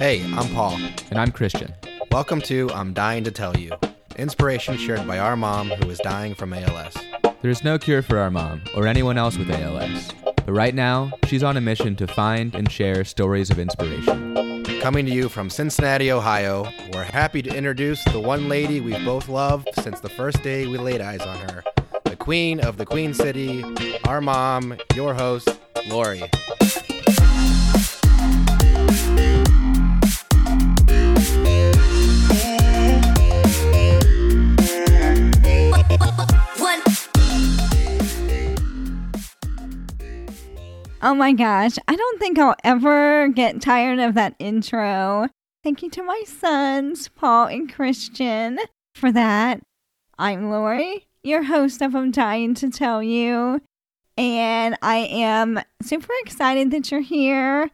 Hey, I'm Paul. And I'm Christian. Welcome to I'm Dying to Tell You, inspiration shared by our mom who is dying from ALS. There is no cure for our mom or anyone else with ALS, but right now, she's on a mission to find and share stories of inspiration. Coming to you from Cincinnati, Ohio, we're happy to introduce the one lady we've both loved since the first day we laid eyes on her the queen of the Queen City, our mom, your host, Lori. Oh my gosh, I don't think I'll ever get tired of that intro. Thank you to my sons, Paul and Christian, for that. I'm Lori, your host of I'm Dying to Tell You, and I am super excited that you're here.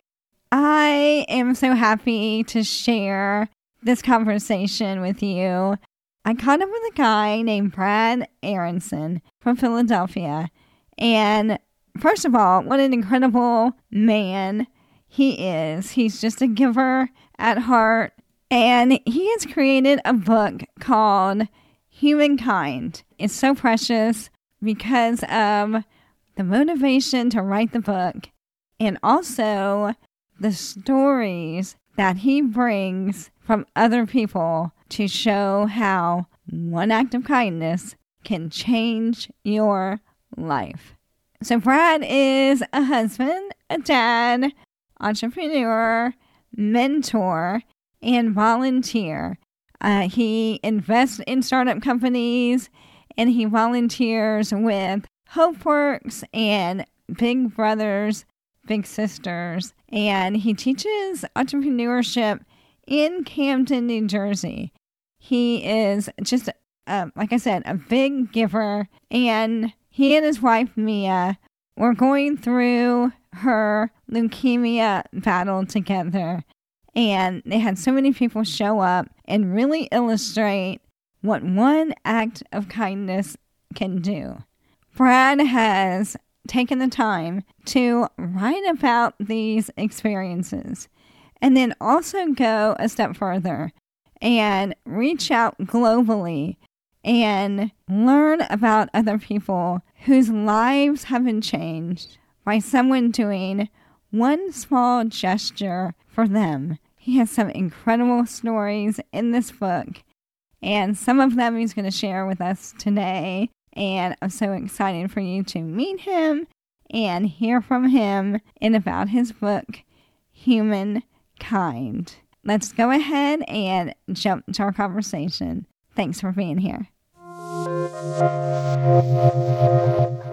I am so happy to share this conversation with you. I caught up with a guy named Brad Aronson from Philadelphia, and first of all, what an incredible man he is. He's just a giver at heart. And he has created a book called Humankind. It's so precious because of the motivation to write the book and also the stories that he brings from other people to show how one act of kindness can change your life. So, Brad is a husband, a dad, entrepreneur, mentor, and volunteer. Uh, he invests in startup companies and he volunteers with HopeWorks and Big Brothers, Big Sisters. And he teaches entrepreneurship in Camden, New Jersey. He is just, uh, like I said, a big giver and he and his wife Mia were going through her leukemia battle together. And they had so many people show up and really illustrate what one act of kindness can do. Brad has taken the time to write about these experiences and then also go a step further and reach out globally and learn about other people whose lives have been changed by someone doing one small gesture for them. He has some incredible stories in this book, and some of them he's going to share with us today. And I'm so excited for you to meet him and hear from him and about his book, Humankind. Let's go ahead and jump to our conversation. Thanks for being here.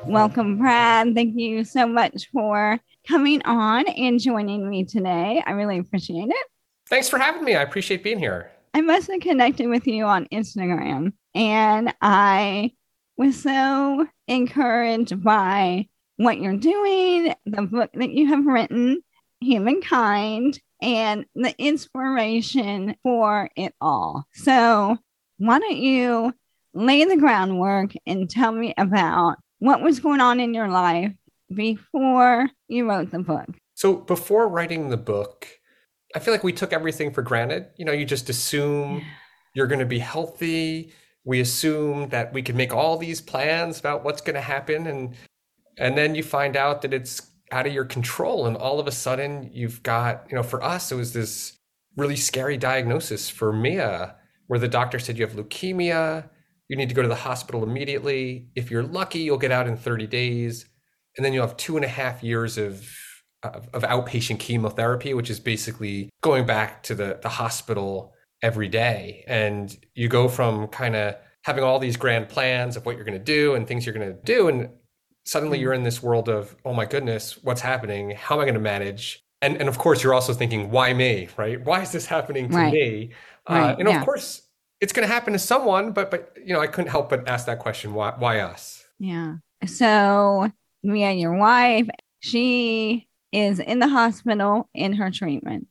Welcome, Brad. Thank you so much for coming on and joining me today. I really appreciate it. Thanks for having me. I appreciate being here. I must have connected with you on Instagram, and I was so encouraged by what you're doing, the book that you have written, Humankind, and the inspiration for it all. So, why don't you lay the groundwork and tell me about what was going on in your life before you wrote the book. So, before writing the book, I feel like we took everything for granted. You know, you just assume yeah. you're going to be healthy. We assume that we can make all these plans about what's going to happen and and then you find out that it's out of your control and all of a sudden you've got, you know, for us it was this really scary diagnosis for Mia where the doctor said you have leukemia you need to go to the hospital immediately. If you're lucky, you'll get out in 30 days. And then you'll have two and a half years of, of, of outpatient chemotherapy, which is basically going back to the, the hospital every day. And you go from kind of having all these grand plans of what you're going to do and things you're going to do. And suddenly you're in this world of, oh my goodness, what's happening? How am I going to manage? And, and of course, you're also thinking, why me, right? Why is this happening to right. me? Uh, right. Uh, and yeah. of course, it's going to happen to someone, but but you know, I couldn't help but ask that question: why why us? Yeah. So Mia, your wife, she is in the hospital in her treatment,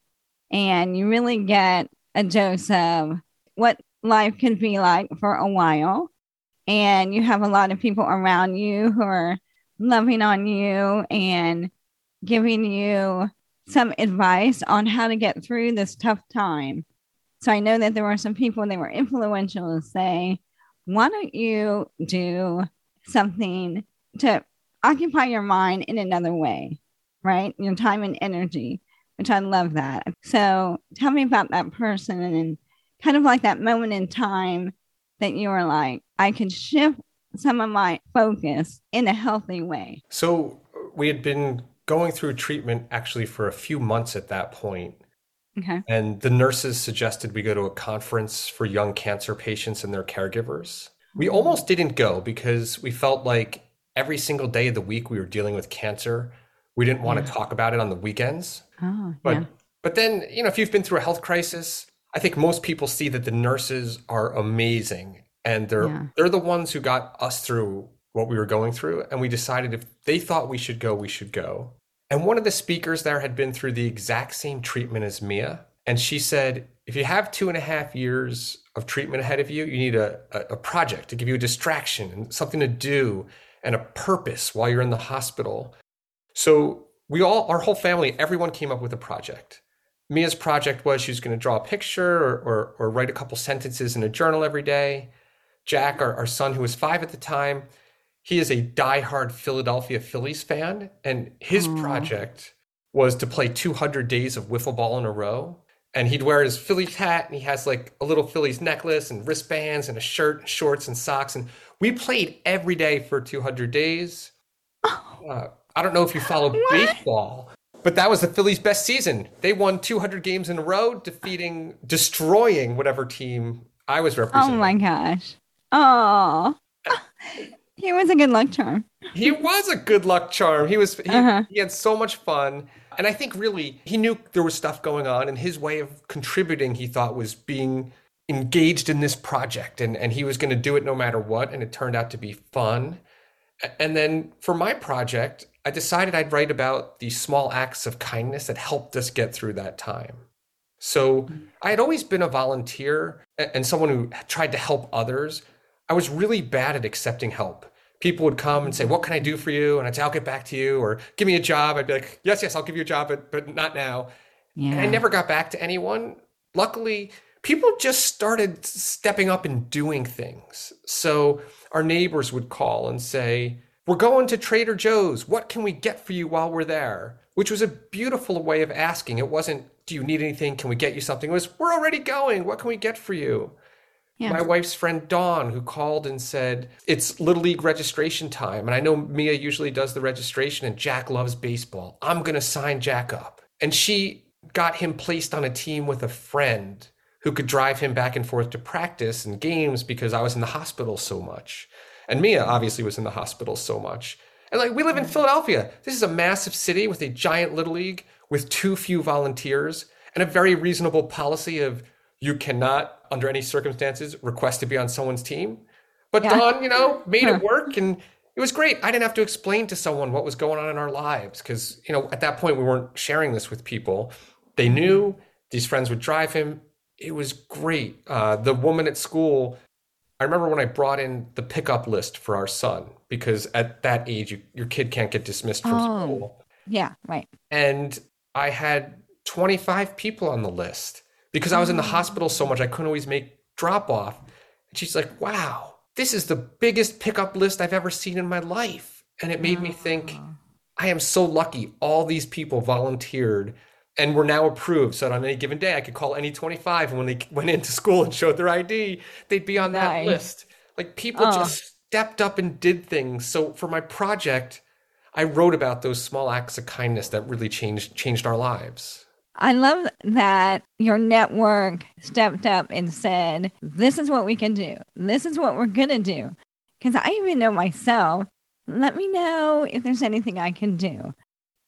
and you really get a dose of what life can be like for a while. And you have a lot of people around you who are loving on you and giving you some advice on how to get through this tough time. So I know that there were some people that were influential to say, why don't you do something to occupy your mind in another way, right? Your time and energy, which I love that. So tell me about that person and kind of like that moment in time that you were like, I can shift some of my focus in a healthy way. So we had been going through treatment actually for a few months at that point. Okay. And the nurses suggested we go to a conference for young cancer patients and their caregivers. We Mm-hmm. almost didn't go because we felt like every single day of the week we were dealing with cancer. We didn't want to talk about it on the weekends. Oh, But yeah. but then, you know, if you've been through a health crisis, I think most people see that the nurses are amazing and they're Yeah. they're the ones who got us through what we were going through and we decided if they thought we should go, we should go. And one of the speakers there had been through the exact same treatment as Mia. And she said, if you have two and a half years of treatment ahead of you, you need a, a, project to give you a distraction and something to do and a purpose while you're in the hospital. So we all, our whole family, everyone came up with a project. Mia's project was she was going to draw a picture or, or, or write a couple sentences in a journal every day. Jack, our, our son, who was five at the time, he is a diehard Philadelphia Phillies fan, and his project was to play 200 days of wiffle ball in a row. And he'd wear his Phillies hat, and he has like a little Phillies necklace and wristbands and a shirt, and shorts, and socks. And we played every day for 200 days. Uh, I don't know if you follow What? baseball, but that was the Phillies' best season. They won 200 games in a row, defeating, destroying whatever team I was representing. Oh my gosh. Oh. He was a good luck charm. he was a good luck charm. He was he, Uh-huh. he had so much fun. And I think really he knew there was stuff going on and his way of contributing he thought was being engaged in this project and, and he was going to do it no matter what and it turned out to be fun. And then for my project, I decided I'd write about the small acts of kindness that helped us get through that time. So I had always been a volunteer and someone who tried to help others. I was really bad at accepting help. People would come and say, What can I do for you? And I'd say, I'll get back to you, or give me a job. I'd be like, Yes, yes, I'll give you a job, but, but not now. Yeah. And I never got back to anyone. Luckily, people just started stepping up and doing things. So our neighbors would call and say, We're going to Trader Joe's. What can we get for you while we're there? Which was a beautiful way of asking. It wasn't, Do you need anything? Can we get you something? It was, We're already going. What can we get for you? Yeah. My wife's friend Dawn, who called and said, It's Little League registration time. And I know Mia usually does the registration, and Jack loves baseball. I'm going to sign Jack up. And she got him placed on a team with a friend who could drive him back and forth to practice and games because I was in the hospital so much. And Mia obviously was in the hospital so much. And like, we live in mm. Philadelphia. This is a massive city with a giant Little League with too few volunteers and a very reasonable policy of you cannot, under any circumstances, request to be on someone's team. But Yeah. Dawn, you know, made it work and it was great. I didn't have to explain to someone what was going on in our lives because, you know, at that point we weren't sharing this with people. They knew these friends would drive him. It was great. Uh, the woman at school, I remember when I brought in the pickup list for our son because at that age, you, your kid can't get dismissed from Oh. school. yeah, right. And I had 25 people on the list because I was in the oh. hospital so much, I couldn't always make drop off. And she's like, wow, this is the biggest pickup list I've ever seen in my life. And it made me think, oh. I am so lucky all these people volunteered and were now approved. So that on any given day, I could call any 25. And when they went into school and showed their ID, they'd be on that Nice. list. Like people Oh. just stepped up and did things. So for my project, I wrote about those small acts of kindness that really changed changed our lives. I love that your network stepped up and said, This is what we can do. This is what we're going to do. Because I even know myself, let me know if there's anything I can do.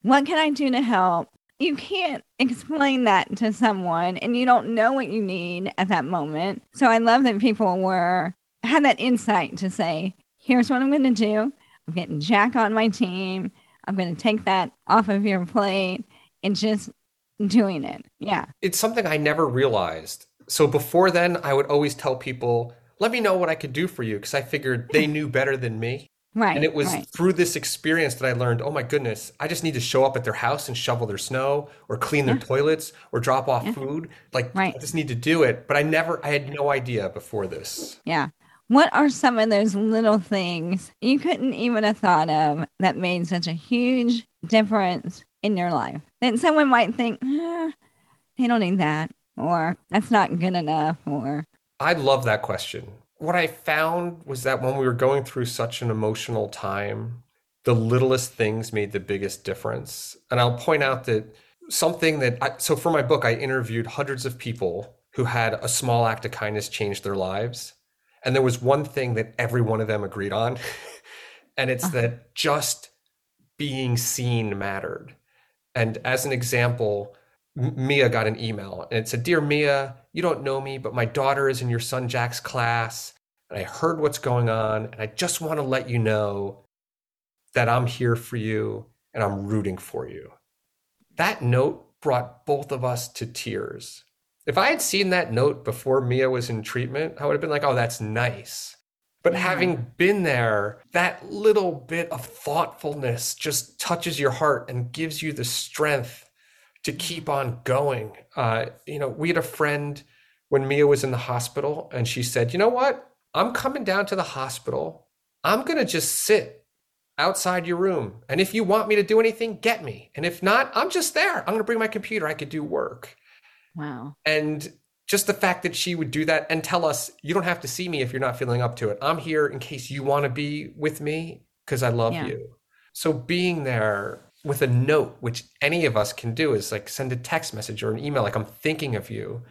What can I do to help? You can't explain that to someone and you don't know what you need at that moment. So I love that people were had that insight to say, here's what I'm going to do. I'm getting Jack on my team. I'm going to take that off of your plate and just doing it. Yeah. It's something I never realized. So before then, I would always tell people, "Let me know what I could do for you," because I figured they knew better than me. Right. And it was right. through this experience that I learned, oh my goodness, I just need to show up at their house and shovel their snow or clean their Yeah. toilets or drop off Yeah. food. Like Right. I just need to do it. But I never I had no idea before this. Yeah. What are some of those little things you couldn't even have thought of that made such a huge difference in your life? That someone might think, eh, they don't need that, or that's not good enough, or I love that question. What I found was that when we were going through such an emotional time, the littlest things made the biggest difference. And I'll point out that something that I, so for my book, I interviewed hundreds of people who had a small act of kindness change their lives. And there was one thing that every one of them agreed on. and it's Uh-huh. that just being seen mattered. And as an example, Mia got an email and it said, Dear Mia, you don't know me, but my daughter is in your son Jack's class. And I heard what's going on. And I just want to let you know that I'm here for you and I'm rooting for you. That note brought both of us to tears. If I had seen that note before Mia was in treatment, I would have been like, oh, that's nice. But Yeah. having been there, that little bit of thoughtfulness just touches your heart and gives you the strength to keep on going. Uh, you know, we had a friend when Mia was in the hospital, and she said, You know what? I'm coming down to the hospital. I'm going to just sit outside your room. And if you want me to do anything, get me. And if not, I'm just there. I'm going to bring my computer. I could do work. wow. And just the fact that she would do that and tell us, you don't have to see me if you're not feeling up to it. I'm here in case you want to be with me because I love Yeah. you. So being there with a note, which any of us can do, is like send a text message or an email, like I'm thinking of you,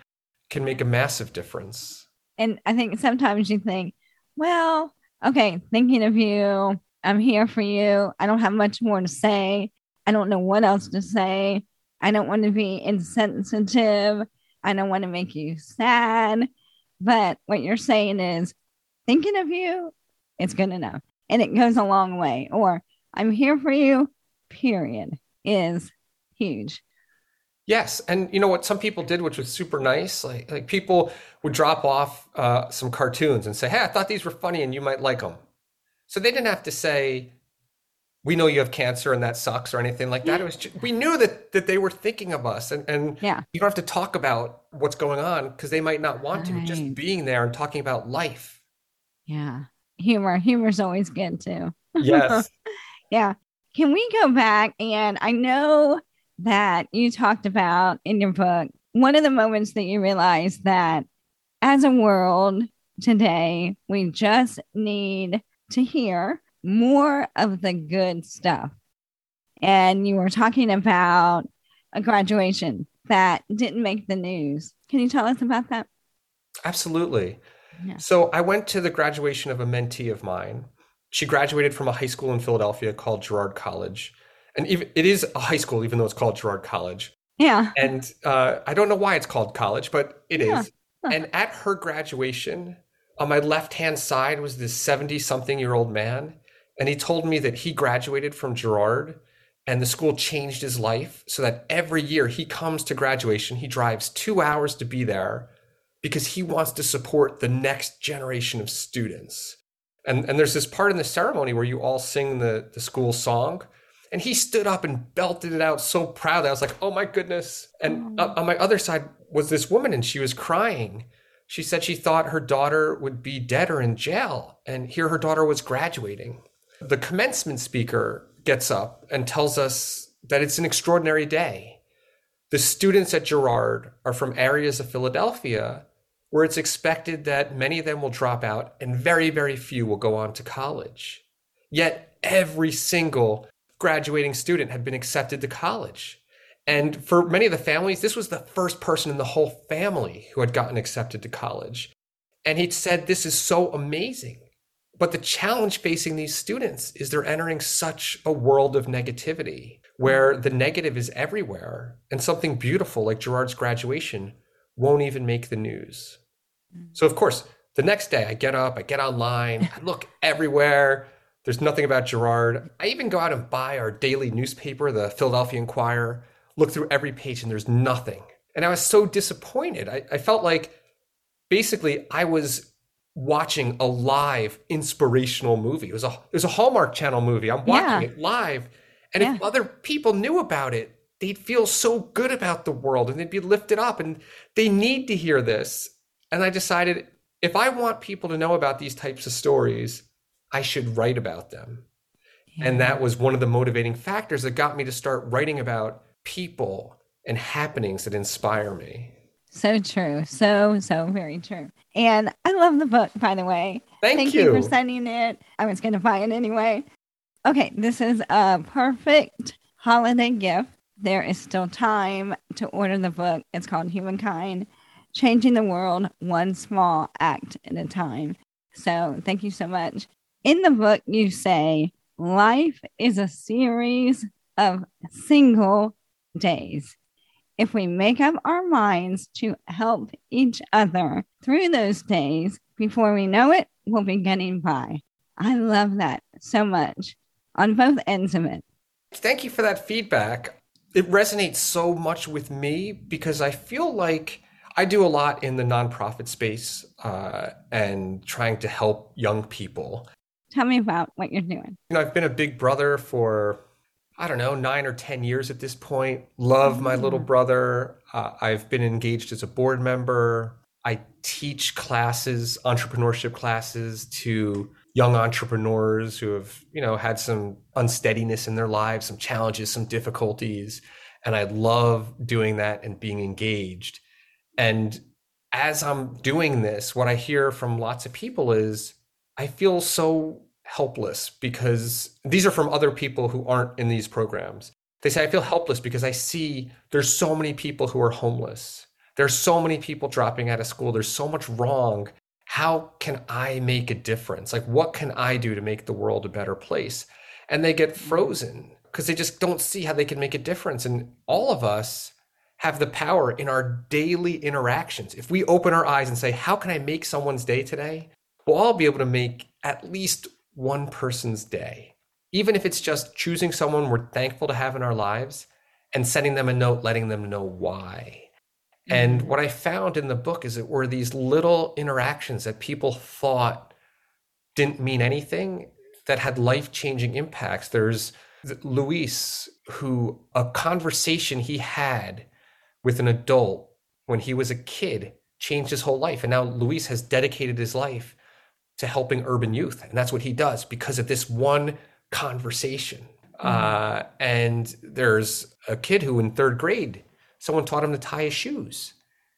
can make a massive difference. And I think sometimes you think, well, okay, thinking of you, I'm here for you. I don't have much more to say. I don't know what else to say. I don't want to be insensitive. I don't want to make you sad. But what you're saying is, thinking of you, it's good enough. And it goes a long way. Or, I'm here for you, period, is huge. Yes, and you know what some people did, which was super nice. Like like people would drop off uh, some cartoons and say, "Hey, I thought these were funny, and you might like them." So they didn't have to say, "We know you have cancer, and that sucks," or anything like that. It was just, we knew that that they were thinking of us, and and Yeah. you don't have to talk about what's going on because they might not want to. Just being there and talking about life. Yeah. Humor. Humor's always good too. Yes. Yeah. Can we go back? And I know that you talked about in your book one of the moments that you realized that as a world today, we just need to hear more of the good stuff. And you were talking about a graduation that didn't make the news. Can you tell us about that? Absolutely. Yeah. So I went to the graduation of a mentee of mine. She graduated from a high school in Philadelphia called Girard College. And even, it is a high school, even though it's called Girard College. Yeah. And uh, I don't know why it's called college, but it is. Yeah. And at her graduation, on my left hand side was this 70 something year old man. And he told me that he graduated from Girard and the school changed his life so that every year he comes to graduation, he drives two hours to be there because he wants to support the next generation of students. And, and there's this part in the ceremony where you all sing the, the school song. And he stood up and belted it out so proud. I was like, oh my goodness. And on my other side was this woman, and she was crying. She said she thought her daughter would be dead or in jail. And here her daughter was graduating. The commencement speaker gets up and tells us that it's an extraordinary day. The students at Girard are from areas of Philadelphia where it's expected that many of them will drop out and very, very few will go on to college. Yet every single graduating student had been accepted to college. And for many of the families, this was the first person in the whole family who had gotten accepted to college. And he said, This is so amazing. But the challenge facing these students is they're entering such a world of negativity where the negative is everywhere and something beautiful like Girard's graduation won't even make the news. Mm. So, of course, the next day I get up, I get online, I look everywhere. There's nothing about Gerard. I even go out and buy our daily newspaper, the Philadelphia Inquirer, look through every page, and there's nothing. And I was so disappointed. I, I felt like basically I was watching a live inspirational movie. It was a it was a Hallmark Channel movie. I'm watching Yeah. it live, and if other people knew about it, they'd feel so good about the world and they'd be lifted up. And they need to hear this. And I decided if I want people to know about these types of stories, I should write about them. And that was one of the motivating factors that got me to start writing about people and happenings that inspire me. So true. So, so very true. And I love the book, by the way. Thank, you. for sending it. I was going to buy it anyway. Okay, this is a perfect holiday gift. There is still time to order the book. It's called Humankind Changing the World One Small Act at a Time. So, thank you so much. In the book, you say life is a series of single days. If we make up our minds to help each other through those days, before we know it, we'll be getting by. I love that so much on both ends of it. Thank you for that feedback. It resonates so much with me because I feel like I do a lot in the nonprofit space uh, and trying to help young people. Tell me about what you're doing. You know, I've been a big brother for, I don't know, nine or 10 years at this point. Love my little brother. Uh, I've been engaged as a board member. I teach classes, entrepreneurship classes to young entrepreneurs who have, you know, had some unsteadiness in their lives, some challenges, some difficulties. And I love doing that and being engaged. And as I'm doing this, what I hear from lots of people is I feel so helpless because these are from other people who aren't in these programs. They say, I feel helpless because I see there's so many people who are homeless. There's so many people dropping out of school. There's so much wrong. How can I make a difference? Like, what can I do to make the world a better place? And they get frozen because they just don't see how they can make a difference. And all of us have the power in our daily interactions. If we open our eyes and say, How can I make someone's day today? We'll all be able to make at least one person's day. Even if it's just choosing someone we're thankful to have in our lives and sending them a note, letting them know why. Mm-hmm. And what I found in the book is it were these little interactions that people thought didn't mean anything that had life changing impacts. There's Luis, who a conversation he had with an adult when he was a kid changed his whole life. And now Luis has dedicated his life to helping urban youth. And that's what he does because of this one conversation. Uh, and there's a kid who in third grade, someone taught him to tie his shoes.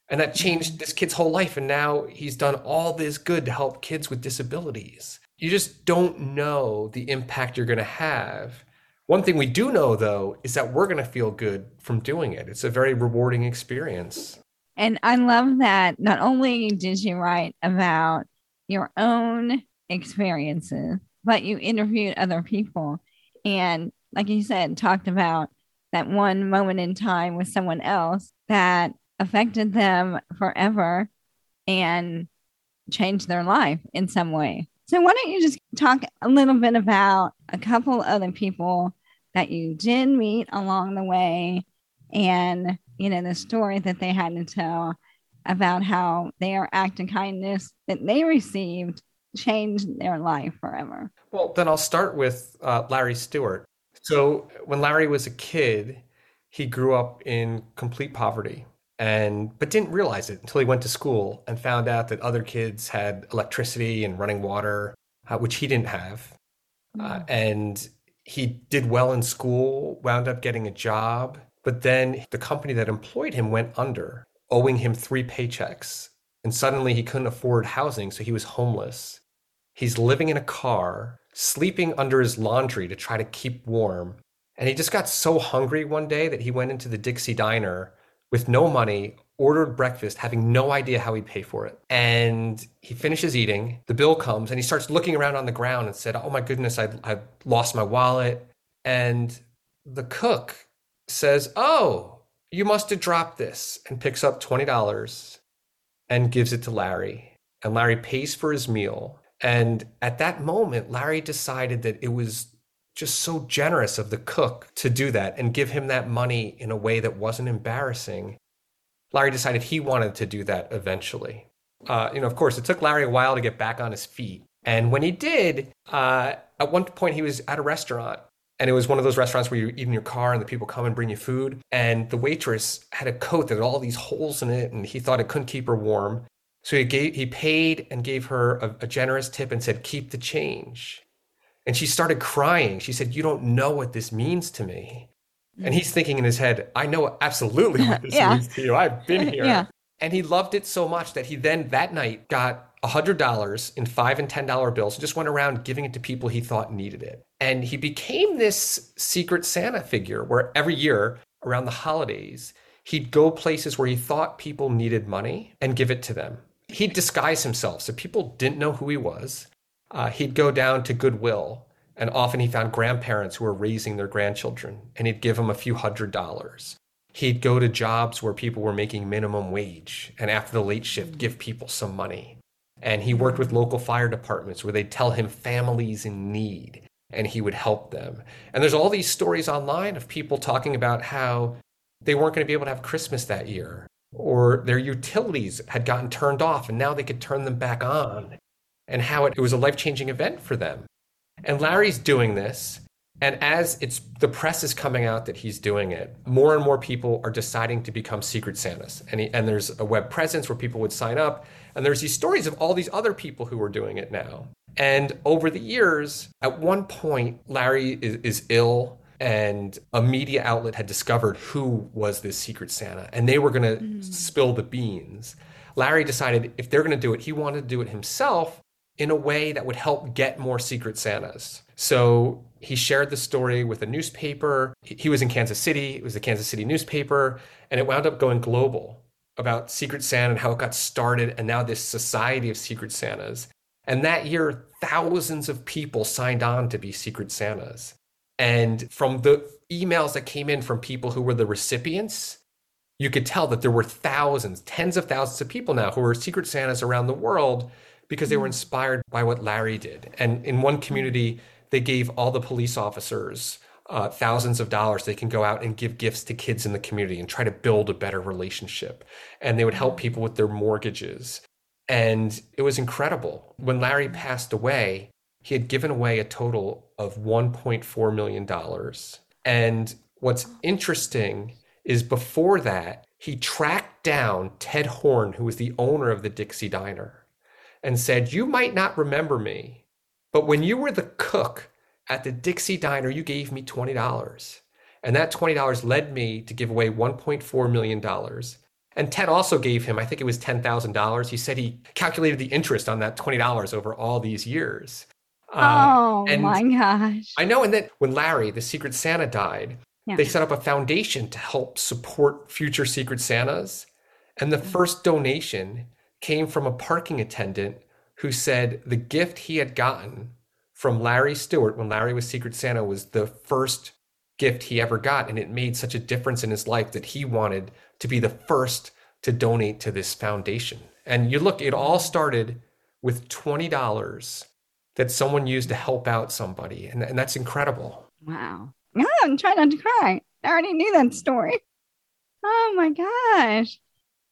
And that changed this kid's whole life. And now he's done all this good to help kids with disabilities. You just don't know the impact you're going to have. One thing we do know, though, is that we're going to feel good from doing it. It's a very rewarding experience. And I love that not only did you write about your own experiences, but you interviewed other people. And like you said, talked about that one moment in time with someone else that affected them forever and changed their life in some way. So, why don't you just talk a little bit about a couple other people that you did meet along the way and, you know, the story that they had to tell about how their act of kindness that they received changed their life forever? Well, then I'll start with uh, Larry Stewart. So, when Larry was a kid, he grew up in complete poverty and but didn't realize it until he went to school and found out that other kids had electricity and running water uh, which he didn't have uh, and he did well in school wound up getting a job but then the company that employed him went under owing him three paychecks and suddenly he couldn't afford housing so he was homeless he's living in a car sleeping under his laundry to try to keep warm and he just got so hungry one day that he went into the Dixie Diner with no money, ordered breakfast, having no idea how he'd pay for it. And he finishes eating, the bill comes, and he starts looking around on the ground and said, Oh my goodness, I, I lost my wallet. And the cook says, Oh, you must have dropped this, and picks up $20 and gives it to Larry. And Larry pays for his meal. And at that moment, Larry decided that it was just so generous of the cook to do that and give him that money in a way that wasn't embarrassing. Larry decided he wanted to do that eventually. uh, you know, of course, it took Larry a while to get back on his feet. And when he did, uh, at one point he was at a restaurant and it was one of those restaurants where you eat in your car and the people come and bring you food. And the waitress had a coat that had all these holes in it, and he thought it couldn't keep her warm. So he gave he paid and gave her a, a generous tip and said, "Keep the change." And she started crying. She said, "You don't know what this means to me." And he's thinking in his head, "I know absolutely what this Yeah. means to you. I've been here." Yeah. And he loved it so much that he then that night got $100 in 5 and $10 bills and just went around giving it to people he thought needed it. And he became this secret Santa figure where every year around the holidays, he'd go places where he thought people needed money and give it to them. He'd disguise himself so people didn't know who he was. Uh, he'd go down to Goodwill, and often he found grandparents who were raising their grandchildren, and he'd give them a few hundred dollars. He'd go to jobs where people were making minimum wage, and after the late shift, give people some money. And he worked with local fire departments where they'd tell him families in need, and he would help them. And there's all these stories online of people talking about how they weren't going to be able to have Christmas that year, or their utilities had gotten turned off and now they could turn them back on, and how it, it was a life changing event for them. And Larry's doing this. And as it's the press is coming out that he's doing it, more and more people are deciding to become secret Santas. And, he, and there's a web presence where people would sign up. And there's these stories of all these other people who are doing it now. And over the years, at one point, Larry is, is ill, and a media outlet had discovered who was this secret Santa, and they were going to mm. spill the beans. Larry decided if they're going to do it, he wanted to do it himself in a way that would help get more secret Santas. So he shared the story with a newspaper. He he was in Kansas City, it was the Kansas City newspaper, and it wound up going global about Secret Santa and how it got started, and now this society of Secret Santas. And that year, thousands of people signed on to be Secret Santas. And from the emails that came in from people who were the recipients, you could tell that there were thousands, tens of thousands of people now who were Secret Santas around the world because they were inspired by what Larry did. And in one community, they gave all the police officers uh, thousands of dollars. They can go out and give gifts to kids in the community and try to build a better relationship. And they would help people with their mortgages. And it was incredible. When Larry passed away, he had given away a total of $1.4 million. And what's interesting is before that, he tracked down Ted Horn, who was the owner of the Dixie Diner, and said, You might not remember me, but when you were the cook at the Dixie Diner, you gave me $20. And that $20 led me to give away $1.4 million. And Ted also gave him, I think it was $10,000. He said he calculated the interest on that $20 over all these years. Um, oh and my gosh. I know. And then when Larry, the Secret Santa, died, Yeah. they set up a foundation to help support future Secret Santas. And the first donation came from a parking attendant who said the gift he had gotten from Larry Stewart when Larry was Secret Santa was the first gift he ever got. And it made such a difference in his life that he wanted to be the first to donate to this foundation. And you look, it all started with $20 that someone used to help out somebody. And, and that's incredible. Wow. I'm trying not to cry. I already knew that story. Oh my gosh.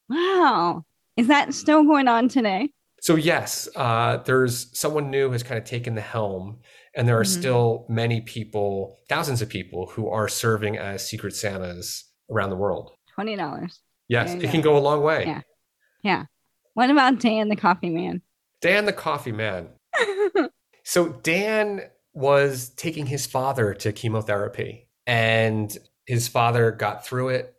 Wow. Is that still going on today? So yes, uh, there's someone new has kind of taken the helm, and there are Mhm. still many people, thousands of people, who are serving as Secret Santas around the world. Twenty dollars. Yes, it go. can go a long way. Yeah. Yeah. What about Dan the coffee man? Dan the Coffee Man. So Dan was taking his father to chemotherapy, and his father got through it,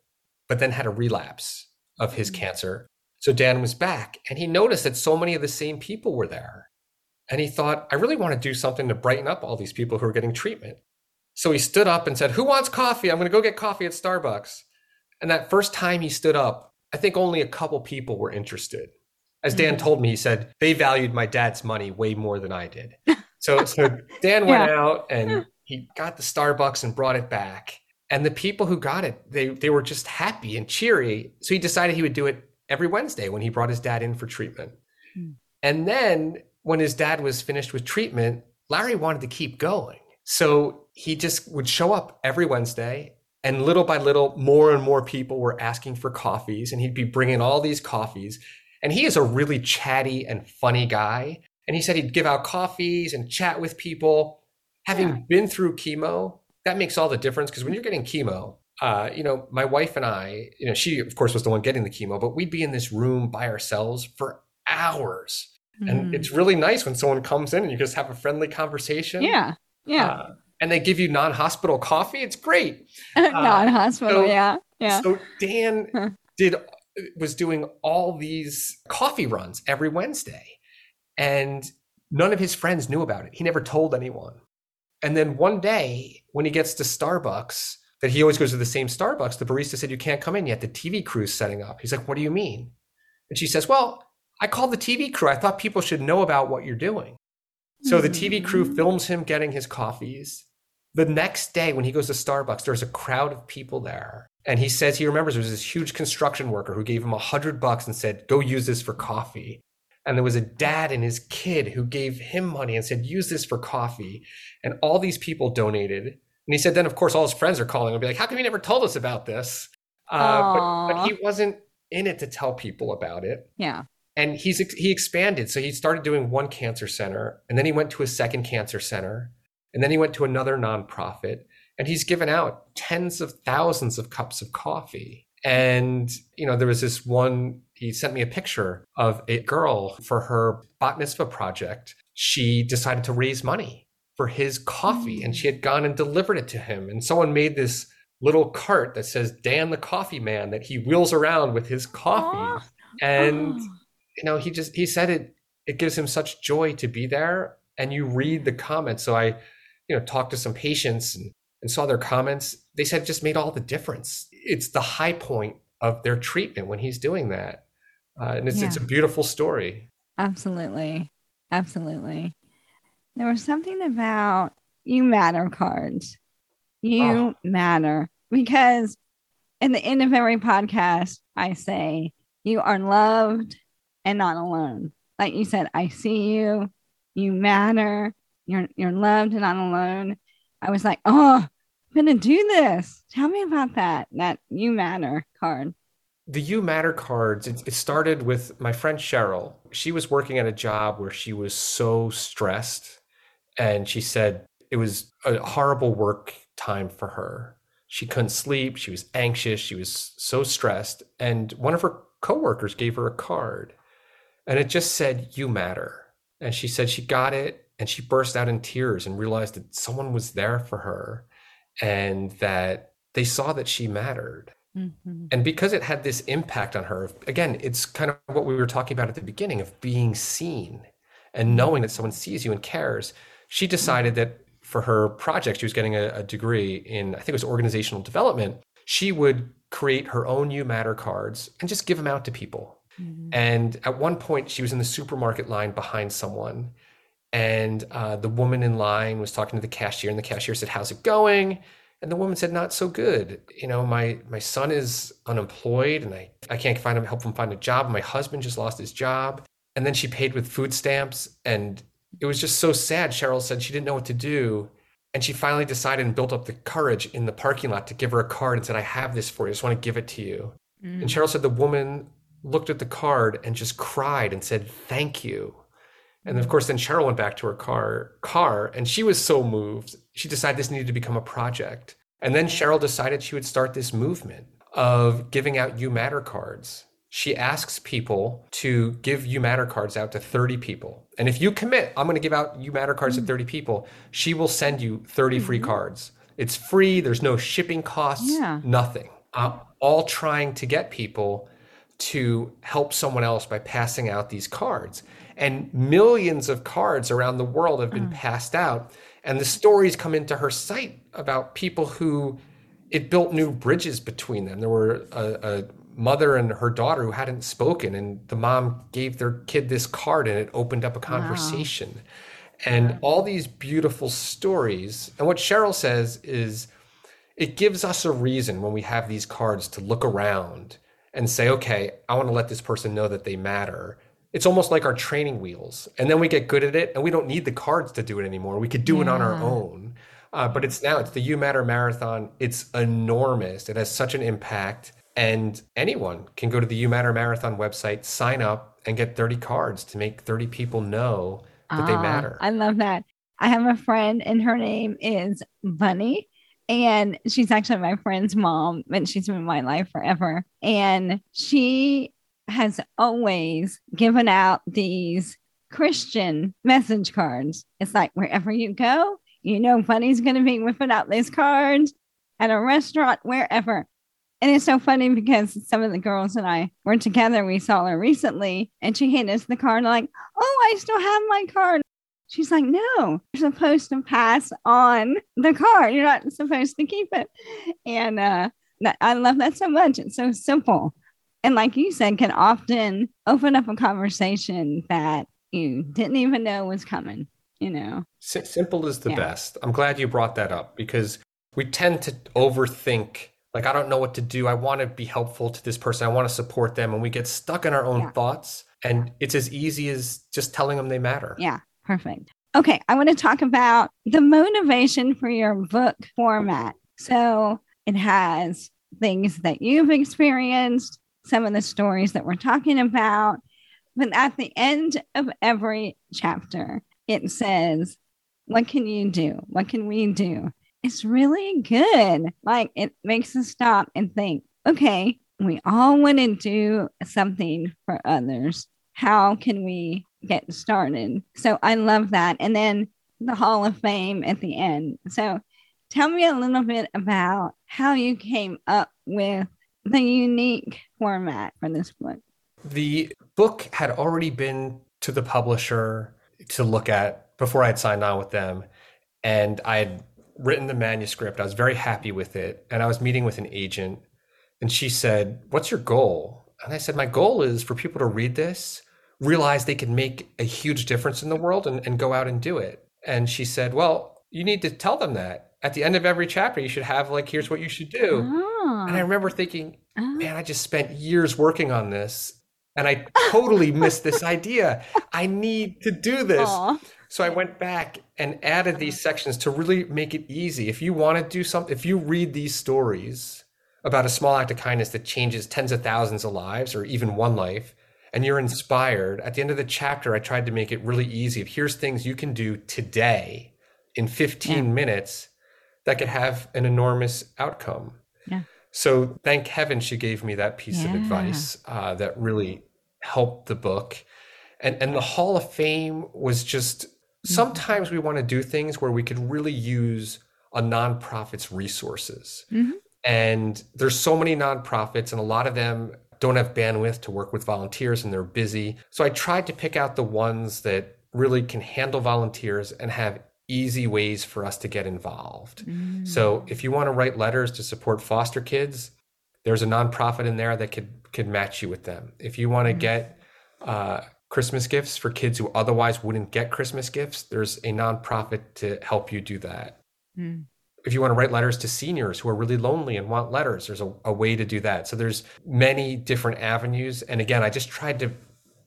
but then had a relapse of his Mm. cancer. So Dan was back, and he noticed that so many of the same people were there. And he thought, I really want to do something to brighten up all these people who are getting treatment. So he stood up and said, Who wants coffee? I'm going to go get coffee at Starbucks. And that first time he stood up, I think only a couple people were interested. As Dan Mhm. told me, he said, They valued my dad's money way more than I did. So, so Dan went out and he got the Starbucks and brought it back. And the people who got it, they, they were just happy and cheery. So he decided he would do it every Wednesday when he brought his dad in for treatment. Hmm. And then when his dad was finished with treatment, Larry wanted to keep going. So he just would show up every Wednesday. And little by little, more and more people were asking for coffees. And he'd be bringing all these coffees. And he is a really chatty and funny guy. And he said he'd give out coffees and chat with people. Having Yeah. been through chemo, that makes all the difference because when you're getting chemo, uh, you know, my wife and I, you know, she of course was the one getting the chemo, but we'd be in this room by ourselves for hours. And Mm. it's really nice when someone comes in and you just have a friendly conversation. yeah, yeah. Uh, and they give you non-hospital coffee. It's great. non hospital. so- yeah, yeah. So Dan Huh. did was doing all these coffee runs every Wednesday, and none of his friends knew about it. He never told anyone. And then one day, when he gets to Starbucks, that he always goes to the same Starbucks, the barista said, "You can't come in yet. The TV crew's setting up." He's like, "What do you mean?" And she says, "Well, I called the TV crew. I thought people should know about what you're doing." So the TV crew Mhm. films him getting his coffees. The next day, when he goes to Starbucks, there's a crowd of people there. And he says he remembers there was this huge construction worker who gave him a hundred bucks and said, Go use this for coffee. And there was a dad and his kid who gave him money and said, Use this for coffee. And all these people donated. And he said, then of course, all his friends are calling and be like, How come you never told us about this? Uh, but, but he wasn't in it to tell people about it yeah. And he's he expanded. So he started doing one cancer center and then he went to a second cancer center and then he went to another nonprofit and he's given out tens of thousands of cups of coffee. And you know there was this one he sent me a picture of a girl for her bat mitzvah project. She decided to raise money for his coffee and mm. she had gone and delivered it to him. And someone made this little cart that says dan the coffee man that he wheels around with his coffee. And Oh. You know he just he said it it gives him such joy to be there and you read the comments so i you know talked to some patients and, and saw their comments they said it just made all the difference it's the high point of their treatment when he's doing that uh, and it's, it's a beautiful story Absolutely. Absolutely. There was something about you matter cards. You Oh. matter because in the end of every podcast, I say, you are loved and not alone. Like you said, I see you. You matter. You're, you're loved and not alone. I was like, oh, I'm to do this. Tell me about that. That you matter card. the you matter cards it, it started with my friend cheryl she was working at a job where she was so stressed and she said it was a horrible work time for her she couldn't sleep she was anxious she was so stressed and one of her coworkers gave her a card and it just said you matter and she said she got it and she burst out in tears and realized that someone was there for her and that they saw that she mattered Mhm. and because it had this impact on her, again, it's kind of what we were talking about at the beginning of being seen and knowing that someone sees you and cares. She decided that for her project, she was getting a, a degree in, I think it was organizational development. She would create her own You Matter cards and just give them out to people. Mhm. And at one point, she was in the supermarket line behind someone. And uh, the woman in line was talking to the cashier, and the cashier said, How's it going? And the woman said, Not so good. You know, my, my son is unemployed and I, I can't find him, help him find a job. My husband just lost his job. And then she paid with food stamps. And it was just so sad. Cheryl said she didn't know what to do. And she finally decided and built up the courage in the parking lot to give her a card and said, I have this for you. I just want to give it to you. And Cheryl said the woman looked at the card and just cried and said, Thank you. And of course, then Cheryl went back to her car, car, and she was so moved. She decided this needed to become a project. And then Cheryl decided she would start this movement of giving out You Matter cards. She asks people to give You Matter cards out to 30 people. And if you commit, I'm going to give out You Matter cards to mm. 30 people, she will send you 30 free mm-hmm. cards. It's free, there's no shipping costs, Yeah. nothing. All trying to get people to help someone else by passing out these cards. And millions of cards around the world have been mm. passed out. And the stories come into her site about people who it built new bridges between them. There were a, a mother and her daughter who hadn't spoken, and the mom gave their kid this card and it opened up a conversation. And all these beautiful stories. And what Cheryl says is it gives us a reason when we have these cards to look around and say, okay, I want to let this person know that they matter. It's almost like our training wheels. And then we get good at it and we don't need the cards to do it anymore. We could do it on our own. Uh, but it's now, it's the You Matter Marathon. It's enormous. It has such an impact. And anyone can go to the You Matter Marathon website, sign up, and get 30 cards to make 30 people know that they Ah, matter. I love that. I have a friend, and her name is Bunny. And she's actually my friend's mom, but she's been in my life forever. And she has always given out these Christian message cards. It's like wherever you go, you know, Bunny's going to be whipping out these cards at a restaurant, wherever. And it's so funny because some of the girls and I were together. We saw her recently, and she handed us the card, like, Oh, I still have my card. She's like, No, you're supposed to pass on the car. You're not supposed to keep it. And uh, that, I love that so much. It's so simple. And like you said, can often open up a conversation that you didn't even know was coming, you know? Si- simple is the Yeah. best. I'm glad you brought that up because we tend to overthink. Like, I don't know what to do. I want to be helpful to this person. I want to support them. And we get stuck in our own Yeah. thoughts. And it's as easy as just telling them they matter. Yeah, perfect. Okay, I want to talk about the motivation for your book format. So it has things that you've experienced, some of the stories that we're talking about. But at the end of every chapter, it says, What can you do? What can we do? It's really good. Like it makes us stop and think, okay, we all want to do something for others. How can we get started? So I love that. And then the Hall of Fame at the end. So tell me a little bit about how you came up with the unique format for this book. The book had already been to the publisher to look at before I had signed on with them. And I had written the manuscript. I was very happy with it. And I was meeting with an agent. And she said, What's your goal? And I said, My goal is for people to read this, realize they can make a huge difference in the world and, and go out and do it. And she said, Well, you need to tell them that. At the end of every chapter, you should have, like, here's what you should do. Oh, And I ah. remember thinking, oh, man, I just spent years working on this and I totally missed this idea. I need to do this. aw. So I went back and added these sections to really make it easy. If you want to do something, if you read these stories about a small act of kindness that changes tens of thousands of lives or even one life, and you're inspired, at the end of the chapter, I tried to make it really easy. Here's things you can do today in 15 Yeah. minutes that could have an enormous outcome. Yeah. So thank heaven she gave me that piece of advice uh, that really helped the book. And and the Hall of Fame was just sometimes we want to do things where we could really use a nonprofit's resources. Mhm. And there's so many nonprofits, and a lot of them don't have bandwidth to work with volunteers and they're busy. So I tried to pick out the ones that really can handle volunteers and have easy ways for us to get involved. Mm. So if you want to write letters to support foster kids, there's a nonprofit in there that could could match you with them. If you want to get uh, Christmas gifts for kids who otherwise wouldn't get Christmas gifts, there's a nonprofit to help you do that. Mm. If you want to write letters to seniors who are really lonely and want letters, there's a, a way to do that. So there's many different avenues. And again, I just tried to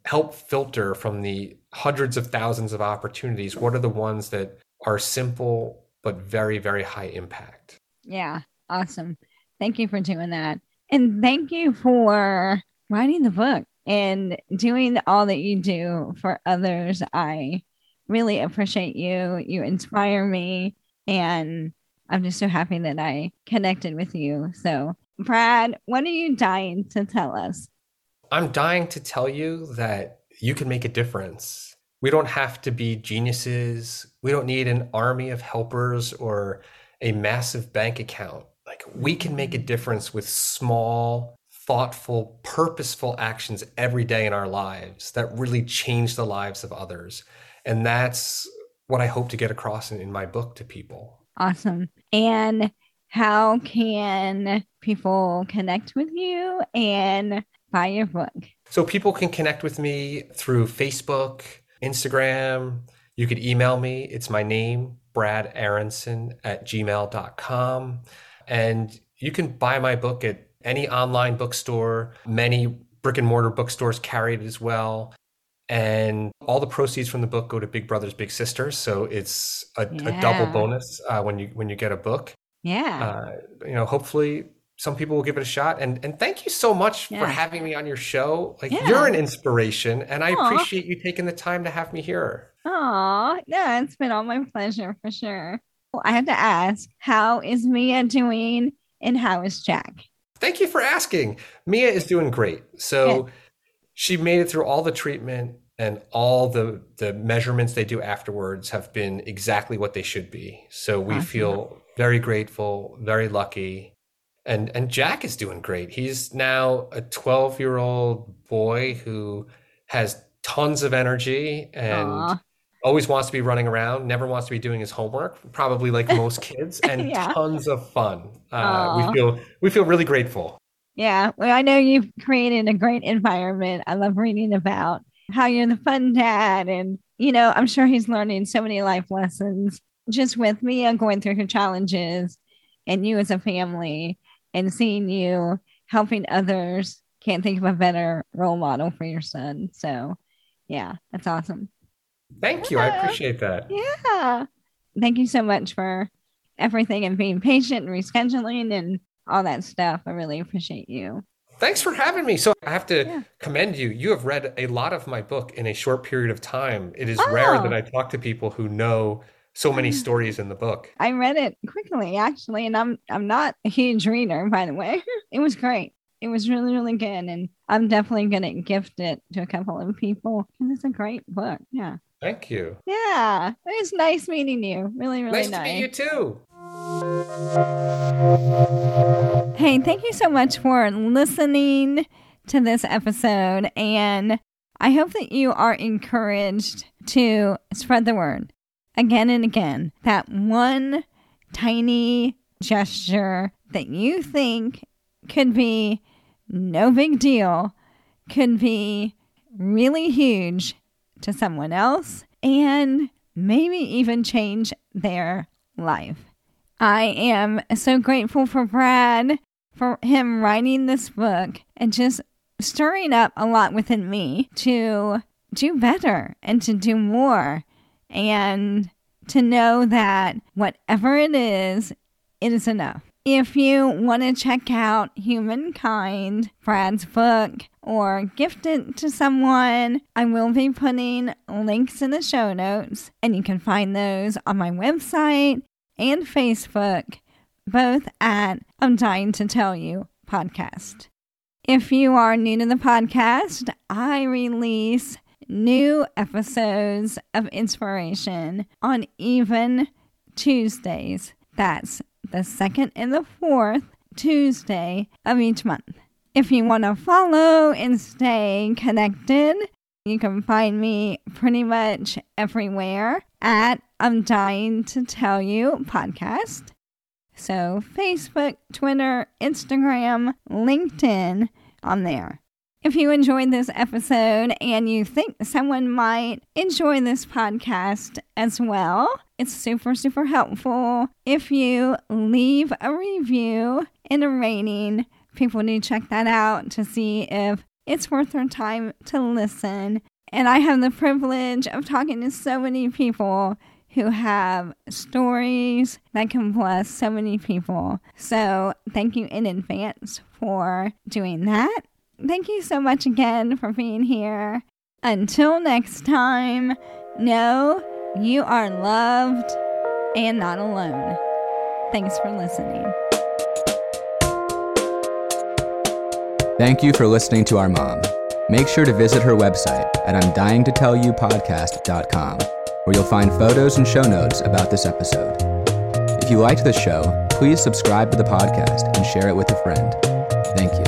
help filter from the hundreds of thousands of opportunities. What are the ones that are simple but very, very high impact? Yeah, awesome. Thank you for doing that. And thank you for writing the book and doing all that you do for others. I really appreciate you. You inspire me. And I'm just so happy that I connected with you. So, Brad, what are you dying to tell us? I'm dying to tell you that you can make a difference. We don't have to be geniuses. We don't need an army of helpers or a massive bank account. Like, we can make a difference with small, thoughtful, purposeful actions every day in our lives that really change the lives of others. And that's what I hope to get across in, in my book to people. Awesome. And how can people connect with you and buy your book? So people can connect with me through Facebook, Instagram. You could email me. It's my name, Brad Aronson at gmail.com. And you can buy my book at any online bookstore. Many brick and mortar bookstores carry it as well. And all the proceeds from the book go to Big Brothers Big Sisters. So it's a, a double bonus uh, when you when you get a book. Yeah. Uh, you know, hopefully some people will give it a shot. And and thank you so much Yeah. for having me on your show. Like Yeah. you're an inspiration, and I appreciate you taking the time to have me here. Aw, yeah, it's been all my pleasure for sure. Well, I have to ask, how is Mia doing and how is Jack? Thank you for asking. Mia is doing great. So she made it through all the treatment and all the the measurements they do afterwards have been exactly what they should be. So we Awesome. feel very grateful, very lucky. And and Jack is doing great. He's now a 12-year-old boy who has tons of energy and Aw. always wants to be running around, never wants to be doing his homework, probably like most kids, and Yeah. tons of fun. Uh, we feel we feel really grateful. Yeah, well, I know you've created a great environment. I love reading about how you're the fun dad, and you know, I'm sure he's learning so many life lessons just with Mia going through her challenges, and you as a family, and seeing you helping others. Can't think of a better role model for your son. So, yeah, that's awesome. Thank you. I appreciate that. Yeah. Thank you so much for everything and being patient and rescheduling and all that stuff. I really appreciate you. Thanks for having me. So I have to Yeah. commend you. You have read a lot of my book in a short period of time. It is rare Oh. that I talk to people who know so many mm. stories in the book. I read it quickly actually, and I'm I'm not a huge reader, by the way. It was great. It was really, really good. And I'm definitely gonna gift it to a couple of people. And it's a great book. Yeah. Thank you. Yeah. It was nice meeting you. Really, really nice nice. to meet you too. Hey, thank you so much for listening to this episode. And I hope that you are encouraged to spread the word again and again. That one tiny gesture that you think could be no big deal could be really huge to someone else and maybe even change their life. I am so grateful for Brad for him writing this book and just stirring up a lot within me to do better and to do more and to know that whatever it is, it is enough. If you want to check out Humankind, Brad's book, or gift it to someone, I will be putting links in the show notes, and you can find those on my website and Facebook, both at I'm Dying to Tell You podcast. If you are new to the podcast, I release new episodes of inspiration on even Tuesdays. That's the second and the fourth Tuesday of each month. If you want to follow and stay connected, you can find me pretty much everywhere at I'm Dying to Tell You podcast. So, Facebook, Twitter, Instagram, LinkedIn on there. If you enjoyed this episode and you think someone might enjoy this podcast as well, it's super, super helpful if you leave a review and a rating. People need to check that out to see if it's worth their time to listen. And I have the privilege of talking to so many people who have stories that can bless so many people. So, thank you in advance for doing that. Thank you so much again for being here. Until next time, know you are loved and not alone. Thanks for listening. Thank you for listening to our mom. Make sure to visit her website at I'mDyingToTellYouPodcast.com, where you'll find photos and show notes about this episode. If you liked the show, please subscribe to the podcast and share it with a friend. Thank you.